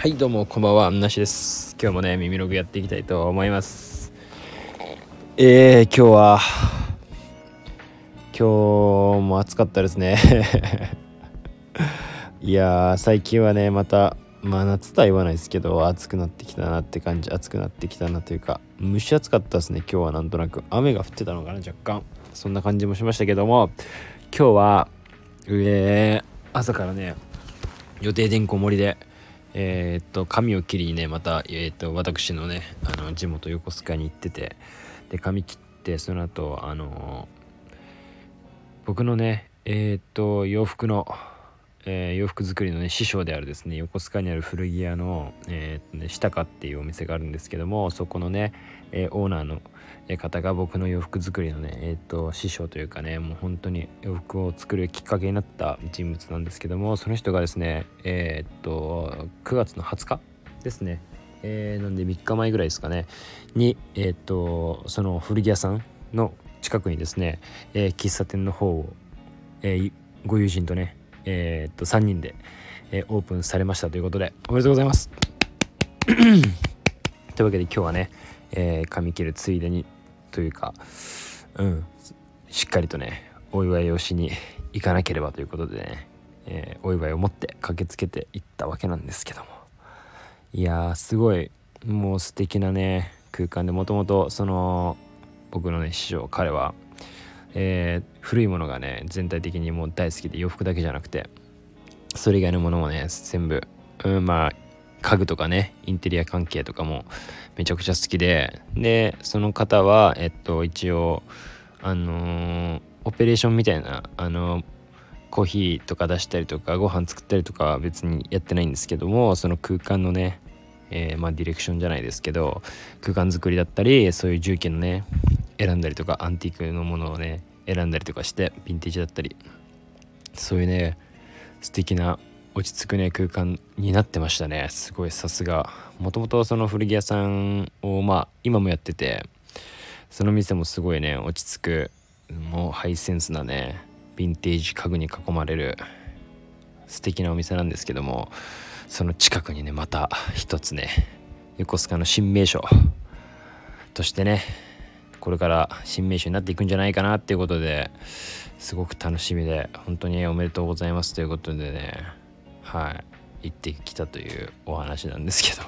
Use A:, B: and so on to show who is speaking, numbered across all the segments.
A: はいどうもこんばんは。なしです。今日もね耳ログやっていきたいと思います。えー、今日は今日も暑かったですね。いや最近はねまたまあ夏とは言わないですけど暑くなってきたなって感じ暑くなってきたなというか蒸し暑かったですね今日はなんとなく。雨が降ってたのかな若干。そんな感じもしましたけども今日はえー、朝からね予定電行盛りでえー、っと髪を切りにねまた、えー、っと私のねあの地元横須賀に行っててで髪切ってその後あの僕のねえ、っと洋服の、え洋服作りのね師匠であるですね横須賀にある古着屋の、えー、ね、下かっていうお店があるんですけどもそこのね、えオーナーの方が僕の洋服作りのね、えーと、師匠というかねもう本当に洋服を作るきっかけになった人物なんですけどもその人がですねえっ、ー、と9月の20日ですね、えー、なんで3日前ぐらいですかねにえっ、ー、とその古着屋さんの近くにですね、えー、喫茶店の方を、えー、ご友人とねえっと3人で、えオープンされましたということでおめでとうございます。というわけで今日はね、え髪切るついでにというかうんしっかりとねお祝いをしに行かなければということでね、えー、お祝いを持って駆けつけていったわけなんですけども。いやーすごいもう素敵なね空間でもともとその僕のね師匠彼は、えー、古いものがね全体的にもう大好きで洋服だけじゃなくてそれ以外のものもね全部、うん、まあ家具とかねインテリア関係とかもめちゃくちゃ好きででその方はえっと一応あのー、オペレーションみたいなあのー、コーヒーとか出したりとかご飯作ったりとかは別にやってないんですけどもその空間のねえー、まあ、ディレクションじゃないですけど空間作りだったりそういう重機のね選んだりとかアンティークのものをね選んだりとかしてヴィンテージだったりそういうね素敵な落ち着くね空間になってましたね。すごいさすが。もともとその古着屋さんをまあ今もやっててその店もすごいね落ち着くもうハイセンスなねヴィンテージ家具に囲まれる素敵なお店なんですけどもその近くにねまた一つね横須賀の新名所としてねこれから新名所になっていくんじゃないかなっていうことですごく楽しみで本当におめでとうございますということでねはい行ってきたというお話なんですけど、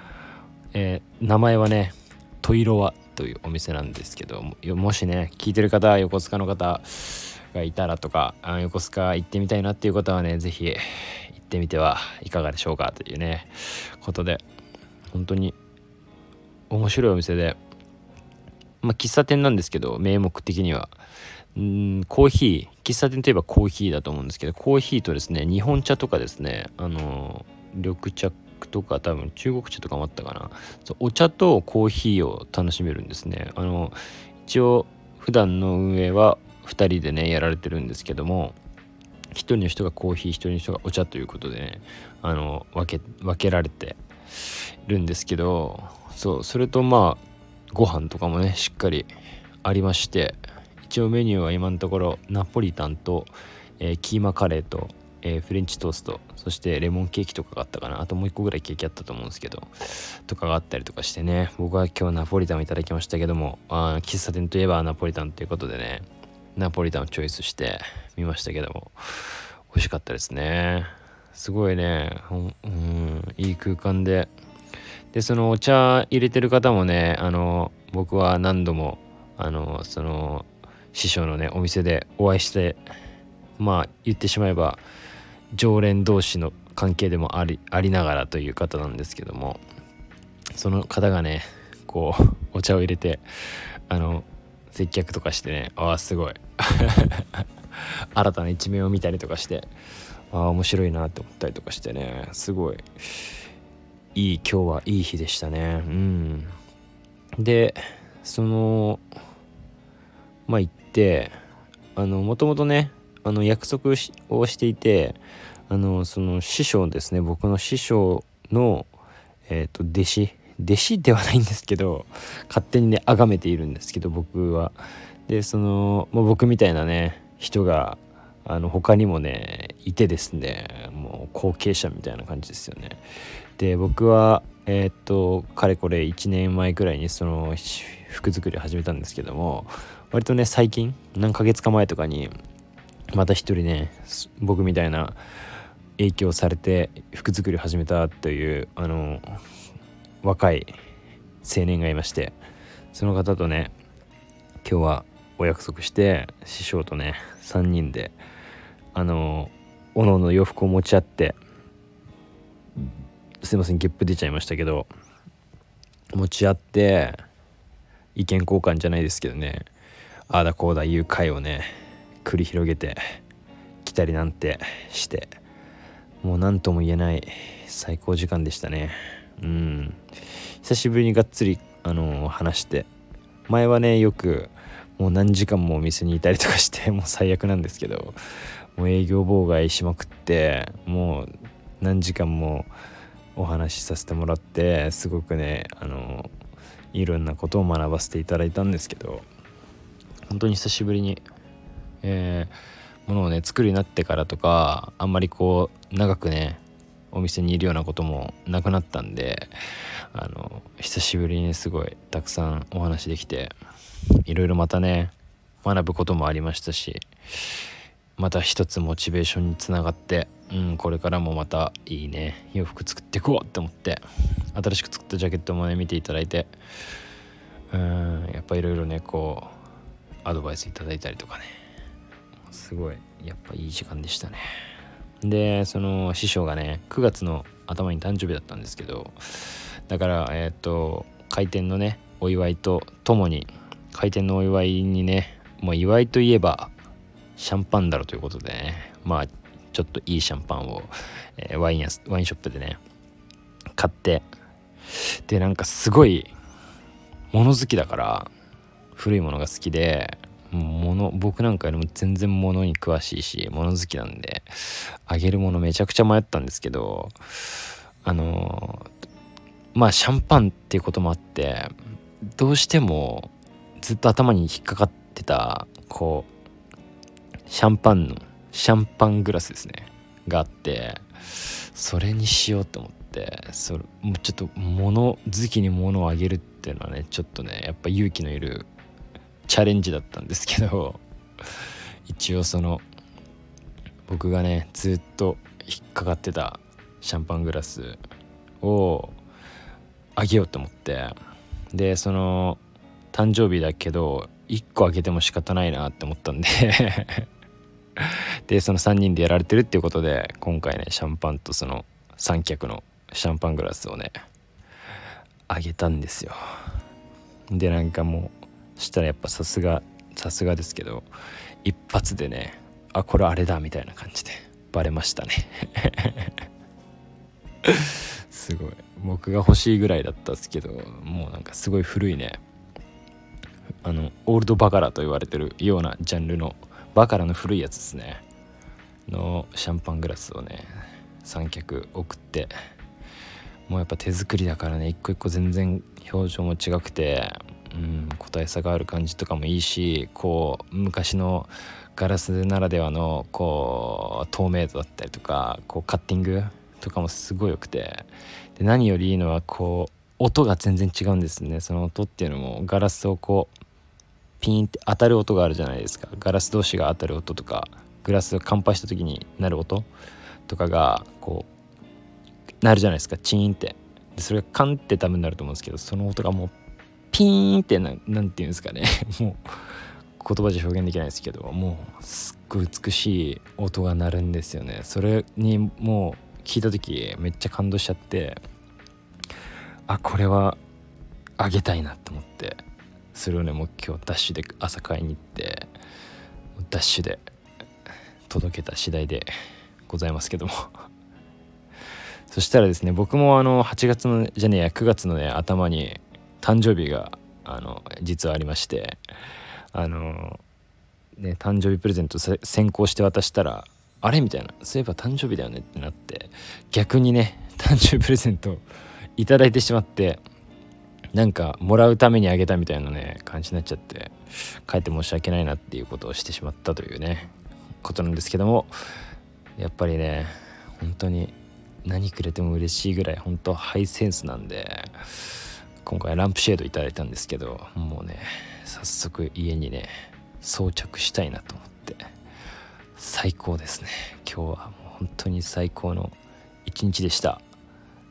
A: えー、名前はねトイロワというお店なんですけどもしね聞いてる方横須賀の方がいたらとか横須賀行ってみたいなっていう方はね是非行ってみてはいかがでしょうかというねことで本当に面白いお店でまあ喫茶店なんですけど名目的には。うんコーヒー。喫茶店といえばコーヒーだと思うんですけどコーヒーとですね日本茶とかですねあの緑茶とか多分中国茶とかもあったかな。お茶とコーヒーを楽しめるんですね。あの一応普段の運営は2人でねやられてるんですけども1人の人がコーヒー1人の人がお茶ということでねあの分け分けられてるんですけどそうそれとまあご飯とかもねしっかりありまして一応メニューは今のところナポリタンと、えー、キーマカレーと、えー、フレンチトーストそしてレモンケーキとかがあったかな。あともう一個ぐらいケーキあったと思うんですけどとかがあったりとかしてね。僕は今日ナポリタンをいただきましたけどもあ喫茶店といえばナポリタンということでねナポリタンをチョイスしてみましたけども美味しかったですね。すごいね。うんいい空間ででそのお茶入れてる方もねあの僕は何度もあのその師匠のねお店でお会いしてまあ言ってしまえば常連同士の関係でもありありながらという方なんですけどもその方がねこうお茶を入れてあの接客とかしてねああすごい。新たな一面を見たりとかしてああ面白いなって思ったりとかしてねすごい。いい今日はいい日でしたね。うん。でそのまあ行ってあのもともとねあの約束をしていてあのその師匠ですね。僕の師匠の、えーと、弟子。弟子ではないんですけど勝手にね崇めているんですけど僕は。でその、まあ、僕みたいなね人があの他にもねいてですね後継者みたいな感じですよね。で僕はえー、っとかれこれ1年前くらいにその服作り始めたんですけども割とね最近何ヶ月か前とかにまた一人ね僕みたいな影響されて服作り始めたというあの若い青年がいましてその方とね今日はお約束して師匠とね3人であのおのおの洋服を持ち合ってすいませんゲップ出ちゃいましたけど持ち合って意見交換じゃないですけどねああだこうだいう会をね繰り広げてきたりなんてしてもう何とも言えない最高時間でしたね。うん。久しぶりにがっつりあの話して前はねよくもう何時間もお店にいたりとかしてもう最悪なんですけどもう営業妨害しまくってもう何時間もお話しさせてもらってすごくねあのいろんなことを学ばせていただいたんですけど本当に久しぶりに、えー、ものをね作るようになってからとかあんまりこう長くねお店にいるようなこともなくなったんであの久しぶりにすごいたくさんお話できていろいろまたね学ぶこともありましたしまた一つモチベーションにつながって、うん、これからもまたいいね洋服作っていこうって思って新しく作ったジャケットもね見ていただいてうんやっぱいろいろねこうアドバイスいただいたりとかね。すごいやっぱいい時間でしたね。でその師匠がね9月の頭に誕生日だったんですけどだからえっ、ー、と開店のねお祝いとともに開店のお祝いにねもう祝いといえばシャンパンだろということでね。まあちょっといいシャンパンを、えー、ワインやワインショップでね買って。でなんかすごい物好きだから古いものが好きで物僕なんかよりも全然物に詳しいし物好きなんであげるものめちゃくちゃ迷ったんですけどあのまあシャンパンっていうこともあってどうしてもずっと頭に引っかかってたこうシャンパンのシャンパングラスですね。があってそれにしようと思ってそれもうちょっと物好きに物をあげるっていうのはねちょっとねやっぱ勇気のいるチャレンジだったんですけど一応その僕がねずっと引っかかってたシャンパングラスをあげようと思ってでその誕生日だけど1個あげても仕方ないなって思ったんで でその3人でやられてるっていうことで今回ねシャンパンとその三脚のシャンパングラスをねあげたんですよ。でなんかもうしたらやっぱさすがさすがですけど一発でねあこれあれだみたいな感じでバレましたね。すごい。僕が欲しいぐらいだったんですけどもうなんかすごい古いねあのオールドバカラと言われてるようなジャンルのバカラの古いやつですね。のシャンパングラスをね三脚送ってもうやっぱ手作りだからね一個一個全然表情も違くて、うん、個体差がある感じとかもいいしこう昔のガラスならではのこう透明度だったりとかこうカッティングとかもすごい良くてで何よりいいのはこう音が全然違うんですね。その音っていうのもガラスをこうピンって当たる音があるじゃないですか。ガラス同士が当たる音とかグラスが乾杯した時になる音とかがこうなるじゃないですか。チーンって。でそれがカンって多分なると思うんですけどその音がもうピーンってななんていうんですかね。もう言葉じゃ表現できないですけどもうすっごい美しい音が鳴るんですよね。それにもう聞いた時めっちゃ感動しちゃってあこれはあげたいなと思って。それをねもう今日ダッシュで朝買いに行ってダッシュで届けた次第でございますけども。そしたらですね僕もあの8月のじゃねえや9月のね頭に誕生日があの実はありましてあのね誕生日プレゼント先行して渡したらあれみたいなそういえば誕生日だよねってなって逆にね誕生日プレゼントいただいてしまってなんかもらうためにあげたみたいなね感じになっちゃってかえって申し訳ないなっていうことをしてしまったというねことなんですけどもやっぱりね本当に何くれても嬉しいぐらい本当ハイセンスなんで今回ランプシェードいただいたんですけどもうね早速家にね装着したいなと思って最高ですね。今日はもう本当に最高の一日でした。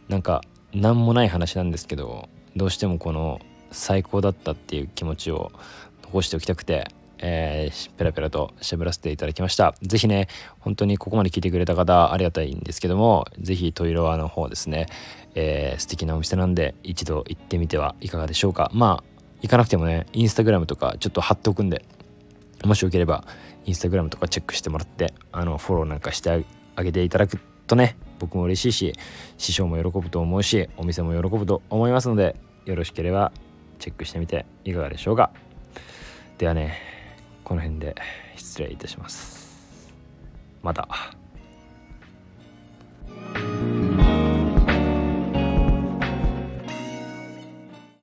A: なんか何もない話なんですけどどうしてもこの最高だったっていう気持ちを残しておきたくてえー、ペラペラと喋らせていただきました。是非ね、本当にここまで聞いてくれた方ありがたいんですけども、是非トイロアの方ですね、えー、素敵なお店なんで一度行ってみてはいかがでしょうか。まあ、行かなくてもね、インスタグラムとかちょっと貼っておくんで、もしよければインスタグラムとかチェックしてもらって、あの、フォローなんかしてあげていただくとね、僕も嬉しいし、師匠も喜ぶと思うし、お店も喜ぶと思いますので、よろしければチェックしてみていかがでしょうか。ではね、この辺で失礼いたします。また。